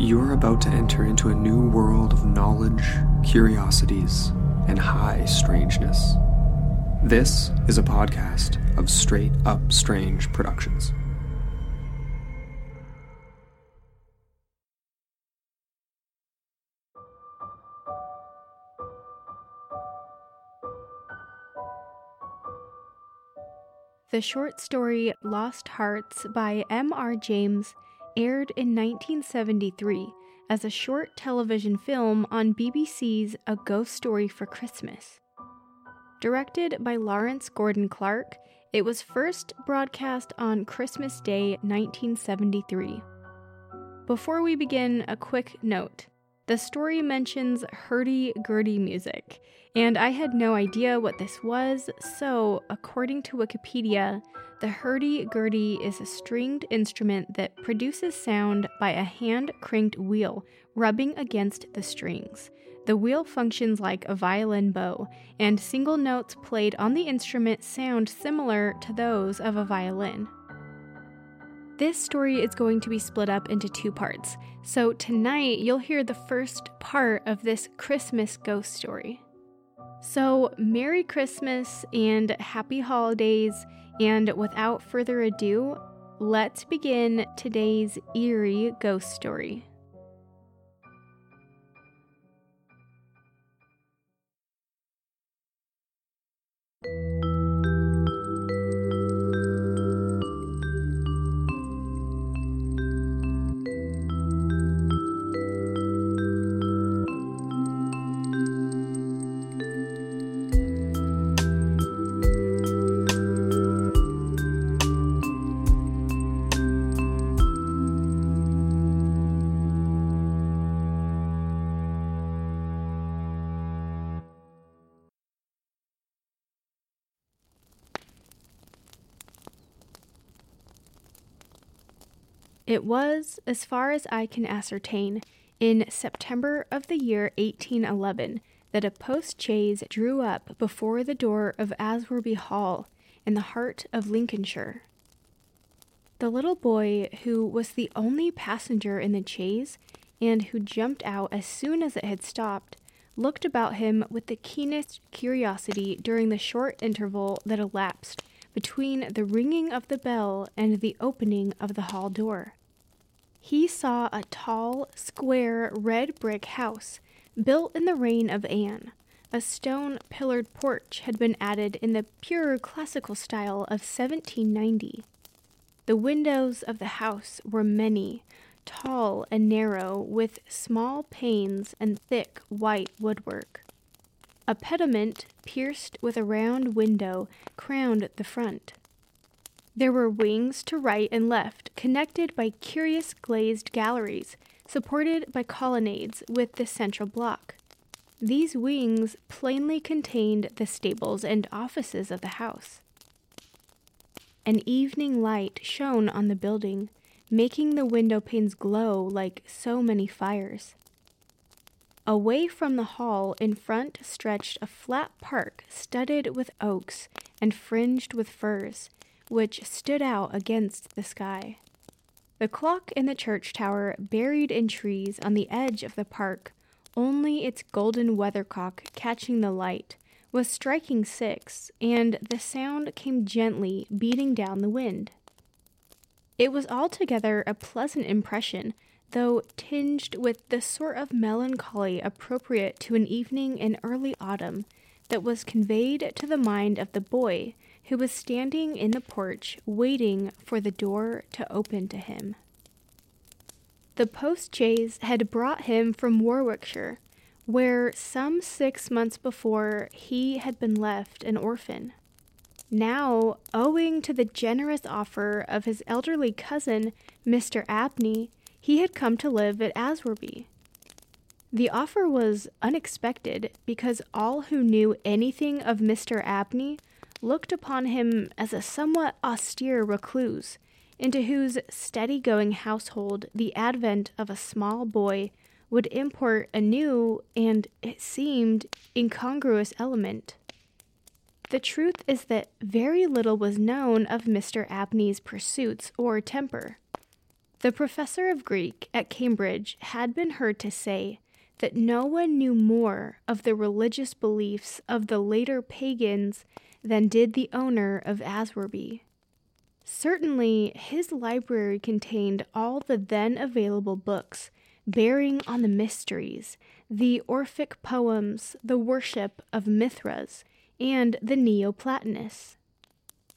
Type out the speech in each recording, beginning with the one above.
You're about to enter into a new world of knowledge, curiosities, and high strangeness. This is a podcast of Straight Up Strange Productions. The short story Lost Hearts by M.R. James aired in 1973 as a short television film on BBC's A Ghost Story for Christmas. Directed by Lawrence Gordon Clark, it was first broadcast on Christmas Day 1973. Before we begin, a quick note. The story mentions hurdy-gurdy music, and I had no idea what this was, so, according to Wikipedia, the hurdy-gurdy is a stringed instrument that produces sound by a hand-cranked wheel rubbing against the strings. The wheel functions like a violin bow, and single notes played on the instrument sound similar to those of a violin. This story is going to be split up into two parts. So tonight you'll hear the first part of this Christmas ghost story. So, Merry Christmas and Happy Holidays, and without further ado, let's begin today's eerie ghost story. It was, as far as I can ascertain, in September of the year 1811 that a post chaise drew up before the door of Aswarby Hall in the heart of Lincolnshire. The little boy, who was the only passenger in the chaise and who jumped out as soon as it had stopped, looked about him with the keenest curiosity during the short interval that elapsed between the ringing of the bell and the opening of the hall door he saw a tall, square, red brick house built in the reign of Anne. A stone pillared porch had been added in the pure classical style of 1790. The windows of the house were many, tall and narrow, with small panes and thick white woodwork. A pediment pierced with a round window crowned the front. There were wings to right and left, connected by curious glazed galleries, supported by colonnades with the central block. These wings plainly contained the stables and offices of the house. An evening light shone on the building, making the window panes glow like so many fires. Away from the hall in front stretched a flat park studded with oaks and fringed with firs, which stood out against the sky. The clock in the church tower, buried in trees on the edge of the park, only its golden weathercock catching the light, was striking six, and the sound came gently beating down the wind. It was altogether a pleasant impression, though tinged with the sort of melancholy appropriate to an evening in early autumn that was conveyed to the mind of the boy who was standing in the porch waiting for the door to open to him. The post chaise had brought him from Warwickshire, where some six months before he had been left an orphan. Now, owing to the generous offer of his elderly cousin, Mr. Abney, he had come to live at Aswarby. The offer was unexpected because all who knew anything of Mr. Abney looked upon him as a somewhat austere recluse, into whose steady going household the advent of a small boy would import a new and, it seemed, incongruous element. The truth is that very little was known of Mr. Abney's pursuits or temper. The professor of Greek at Cambridge had been heard to say that no one knew more of the religious beliefs of the later pagans than did the owner of Aswarby. Certainly, his library contained all the then available books bearing on the mysteries, the Orphic poems, the worship of Mithras, and the Neoplatonists.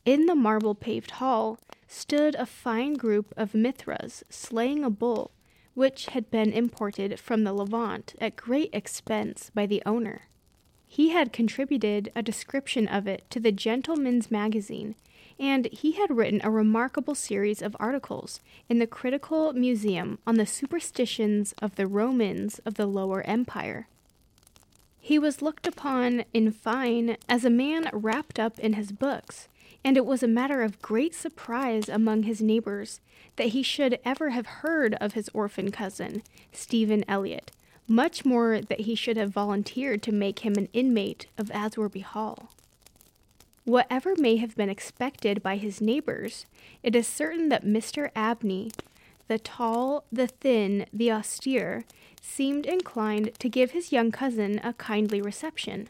In the marble paved hall stood a fine group of Mithras slaying a bull, which had been imported from the Levant at great expense by the owner. He had contributed a description of it to the Gentleman's Magazine, and he had written a remarkable series of articles in the Critical Museum on the superstitions of the Romans of the Lower Empire. He was looked upon, in fine, as a man wrapped up in his books, and it was a matter of great surprise among his neighbors that he should ever have heard of his orphan cousin, Stephen Elliott, much more that he should have volunteered to make him an inmate of Aswarby Hall. Whatever may have been expected by his neighbors, it is certain that Mr. Abney, the tall, the thin, the austere, seemed inclined to give his young cousin a kindly reception.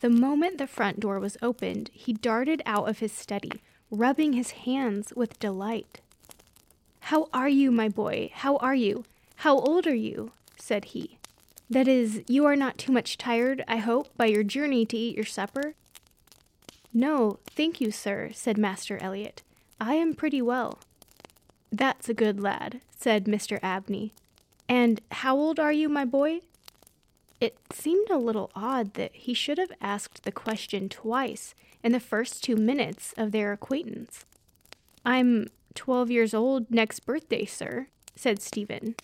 The moment the front door was opened, he darted out of his study, rubbing his hands with delight. How are you, my boy? How are you? How old are you? said he. That is, you are not too much tired, I hope, by your journey to eat your supper? No, thank you, sir, said Master Elliott. I am pretty well. That's a good lad, said Mr. Abney. And how old are you, my boy? It seemed a little odd that he should have asked the question twice in the first two minutes of their acquaintance. I'm twelve years old next birthday, sir, said Stephen.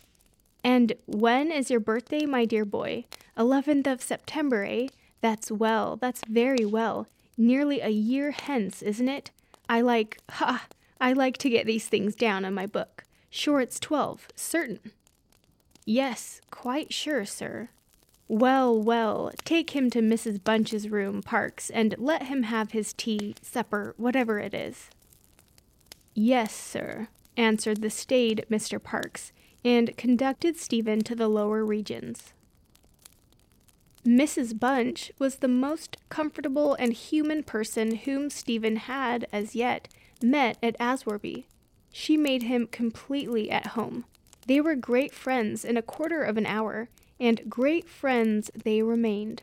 And when is your birthday, my dear boy? Eleventh of September, eh? That's well, that's very well. Nearly a year hence, isn't it? I like, ha, I like to get these things down in my book. Sure, it's twelve, certain. Yes, quite sure, sir, well, well, take him to Mrs. Bunch's room, Parks, and let him have his tea, supper, whatever it is. Yes, sir, answered the staid Mr. Parks, and conducted Stephen to the lower regions. Mrs. Bunch was the most comfortable and human person whom Stephen had, as yet, met at Aswarby. She made him completely at home. They were great friends in a quarter of an hour, and great friends they remained.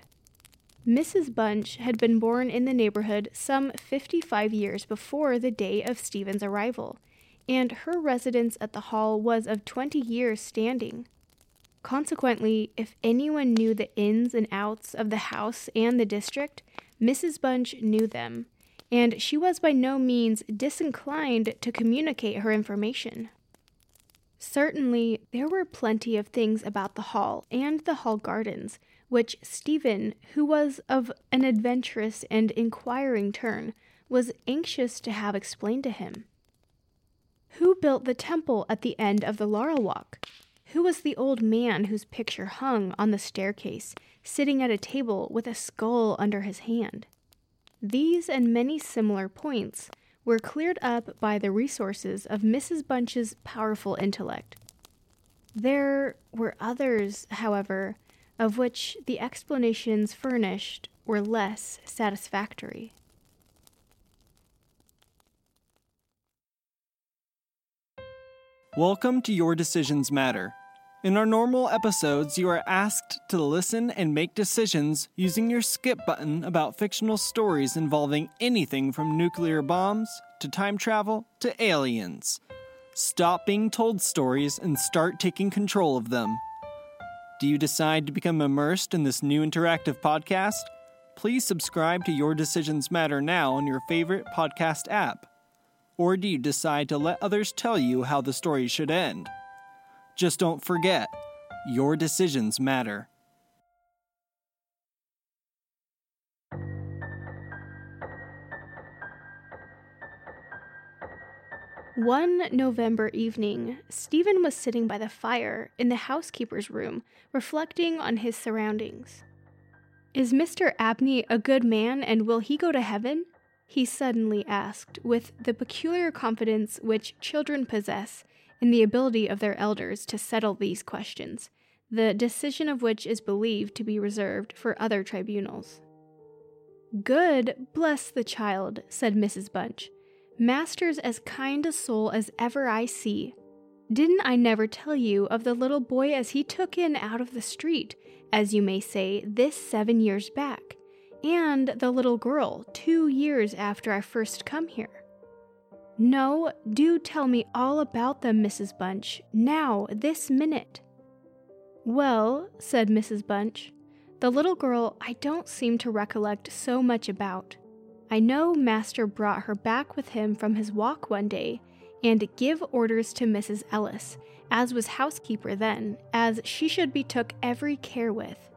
Mrs. Bunch had been born in the neighborhood some fifty five years before the day of Stephen's arrival, and her residence at the Hall was of twenty years' standing. Consequently, if anyone knew the ins and outs of the house and the district, Mrs. Bunch knew them, and she was by no means disinclined to communicate her information. Certainly, there were plenty of things about the hall and the hall gardens which Stephen, who was of an adventurous and inquiring turn, was anxious to have explained to him. Who built the temple at the end of the laurel walk? Who was the old man whose picture hung on the staircase, sitting at a table with a skull under his hand? These and many similar points were cleared up by the resources of Mrs. Bunch's powerful intellect. There were others, however, of which the explanations furnished were less satisfactory. Welcome to Your Decisions Matter. In our normal episodes, you are asked to listen and make decisions using your skip button about fictional stories involving anything from nuclear bombs to time travel to aliens. Stop being told stories and start taking control of them. Do you decide to become immersed in this new interactive podcast? Please subscribe to Your Decisions Matter now on your favorite podcast app. Or do you decide to let others tell you how the story should end? Just don't forget, your decisions matter. One November evening, Stephen was sitting by the fire in the housekeeper's room, reflecting on his surroundings. Is Mr. Abney a good man and will he go to heaven? He suddenly asked, with the peculiar confidence which children possess in the ability of their elders to settle these questions, the decision of which is believed to be reserved for other tribunals. Good, bless the child, said Mrs. Bunch. Master's as kind a soul as ever I see. Didn't I never tell you of the little boy as he took in out of the street, as you may say, this seven years back, and the little girl two years after I first come here? No, do tell me all about them, Mrs. Bunch, now, this minute. Well, said Mrs. Bunch, the little girl I don't seem to recollect so much about. I know Master brought her back with him from his walk one day and give orders to Mrs. Ellis, as was housekeeper then, as she should be took every care with.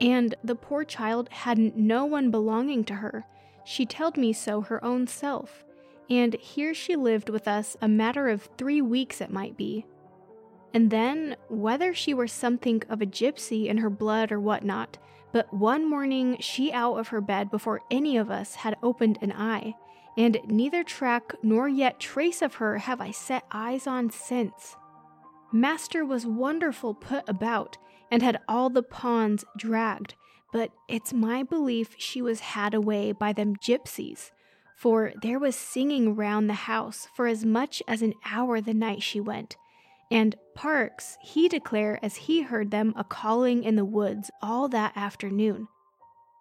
And the poor child hadn't no one belonging to her. She telled me so her own self. And here she lived with us a matter of three weeks it might be. And then, whether she were something of a gypsy in her blood or what not, but one morning she out of her bed before any of us had opened an eye, and neither track nor yet trace of her have I set eyes on since. Master was wonderful put about, and had all the pawns dragged, but it's my belief she was had away by them gypsies, for there was singing round the house for as much as an hour the night she went. And Parks, he declare as he heard them a calling in the woods all that afternoon.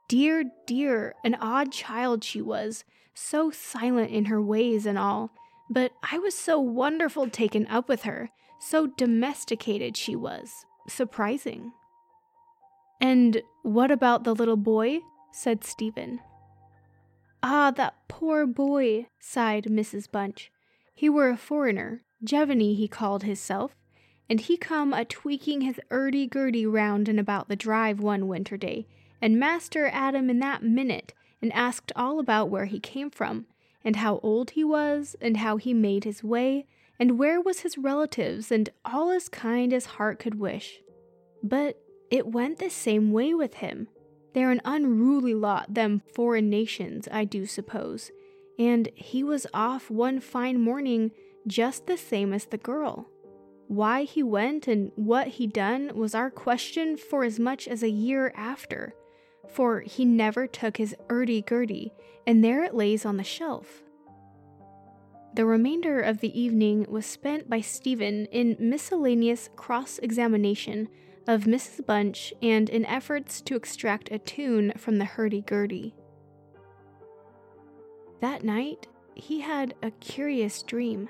Dear, dear, an odd child she was, so silent in her ways and all, but I was so wonderful taken up with her, so domesticated she was. Surprising. And what about the little boy? said Stephen. Ah, that poor boy, sighed Mrs. Bunch. He were a foreigner, Giovanni he called hisself, and he come a tweaking his urdy-gurdy round and about the drive one winter day, and master at him in that minute, and asked all about where he came from, and how old he was, and how he made his way, and where was his relatives, and all as kind as heart could wish. But it went the same way with him. They're an unruly lot, them foreign nations, I do suppose, and he was off one fine morning just the same as the girl. Why he went and what he done was our question for as much as a year after, for he never took his urdy-gurdy, and there it lays on the shelf. The remainder of the evening was spent by Stephen in miscellaneous cross examination of Mrs. Bunch and in efforts to extract a tune from the hurdy-gurdy. That night, he had a curious dream.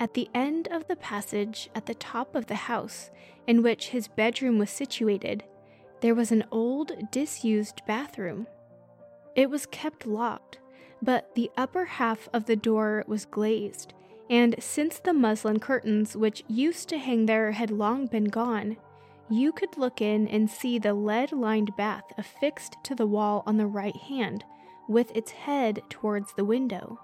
At the end of the passage at the top of the house, in which his bedroom was situated, there was an old, disused bathroom. It was kept locked, but the upper half of the door was glazed, and since the muslin curtains which used to hang there had long been gone, you could look in and see the lead lined bath affixed to the wall on the right hand, with its head towards the window.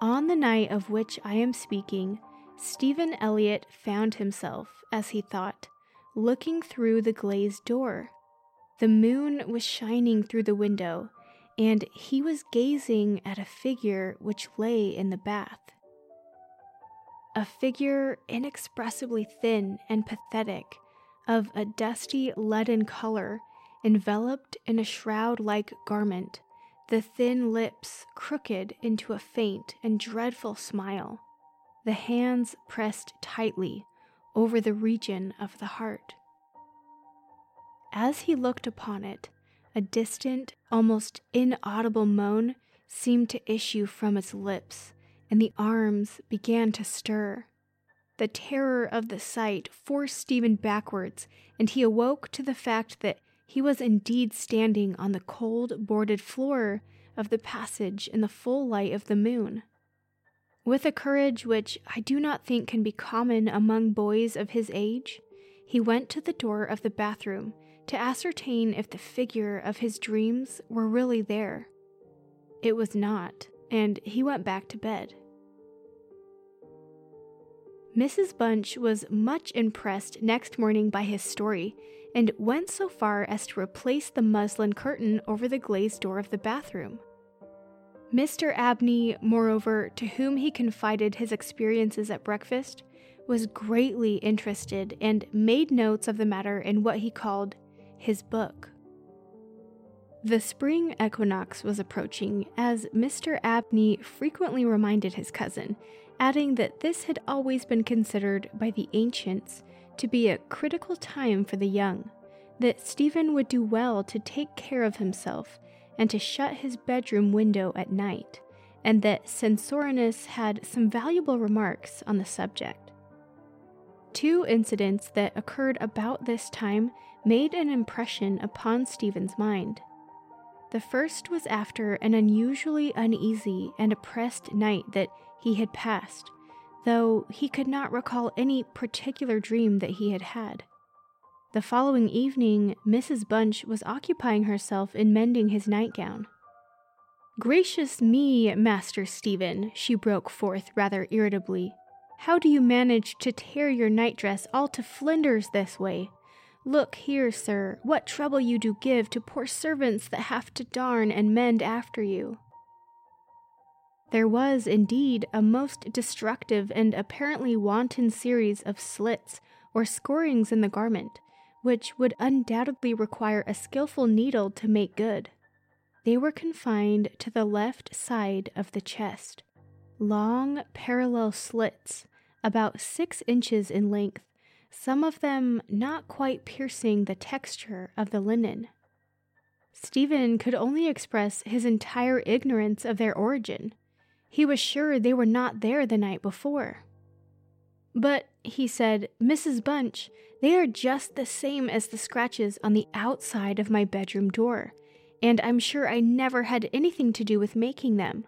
On the night of which I am speaking, Stephen Elliott found himself, as he thought, looking through the glazed door. The moon was shining through the window, and he was gazing at a figure which lay in the bath. A figure inexpressibly thin and pathetic, of a dusty leaden color, enveloped in a shroud like garment, the thin lips crooked into a faint and dreadful smile, the hands pressed tightly over the region of the heart. As he looked upon it, a distant, almost inaudible moan seemed to issue from its lips, and the arms began to stir. The terror of the sight forced Stephen backwards, and he awoke to the fact that he was indeed standing on the cold, boarded floor of the passage in the full light of the moon. With a courage which I do not think can be common among boys of his age, he went to the door of the bathroom to ascertain if the figure of his dreams were really there. It was not, and he went back to bed. Mrs. Bunch was much impressed next morning by his story and went so far as to replace the muslin curtain over the glazed door of the bathroom. Mr. Abney, moreover, to whom he confided his experiences at breakfast, was greatly interested and made notes of the matter in what he called his book. The spring equinox was approaching, as Mr. Abney frequently reminded his cousin, adding that this had always been considered by the ancients to be a critical time for the young, that Stephen would do well to take care of himself and to shut his bedroom window at night, and that Censorinus had some valuable remarks on the subject. Two incidents that occurred about this time made an impression upon Stephen's mind. The first was after an unusually uneasy and oppressed night that he had passed, though he could not recall any particular dream that he had had. The following evening, Mrs. Bunch was occupying herself in mending his nightgown. Gracious me, Master Stephen, she broke forth rather irritably. How do you manage to tear your nightdress all to flinders this way? Look here, sir, what trouble you do give to poor servants that have to darn and mend after you. There was, indeed, a most destructive and apparently wanton series of slits or scorings in the garment, which would undoubtedly require a skilful needle to make good. They were confined to the left side of the chest. Long, parallel slits, about six inches in length, some of them not quite piercing the texture of the linen. Stephen could only express his entire ignorance of their origin. He was sure they were not there the night before. But, he said, Mrs. Bunch, they are just the same as the scratches on the outside of my bedroom door, and I'm sure I never had anything to do with making them.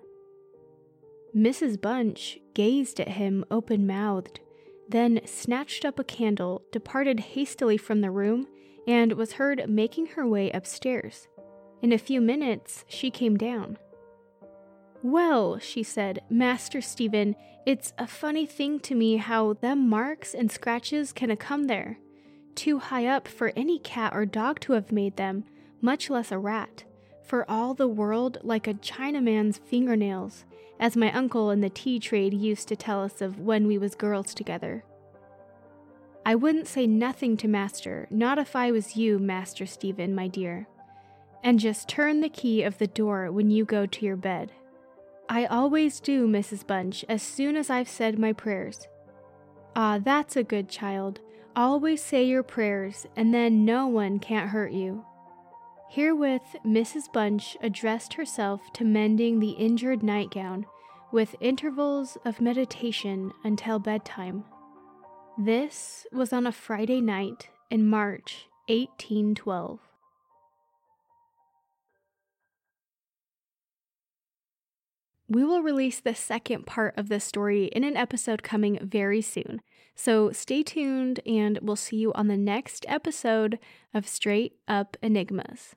Mrs. Bunch gazed at him open mouthed, then snatched up a candle, departed hastily from the room, and was heard making her way upstairs. In a few minutes, she came down. Well, she said, Master Stephen, it's a funny thing to me how them marks and scratches can a come there. Too high up for any cat or dog to have made them, much less a rat. For all the world like a Chinaman's fingernails, as my uncle in the tea trade used to tell us of when we was girls together. I wouldn't say nothing to Master, not if I was you, Master Stephen, my dear. And just turn the key of the door when you go to your bed. I always do, Mrs. Bunch, as soon as I've said my prayers. Ah, that's a good child. Always say your prayers, and then no one can't hurt you. Herewith, Mrs. Bunch addressed herself to mending the injured nightgown, with intervals of meditation until bedtime. This was on a Friday night in March 1812. We will release the second part of this story in an episode coming very soon. So stay tuned, and we'll see you on the next episode of Straight Up Enigmas.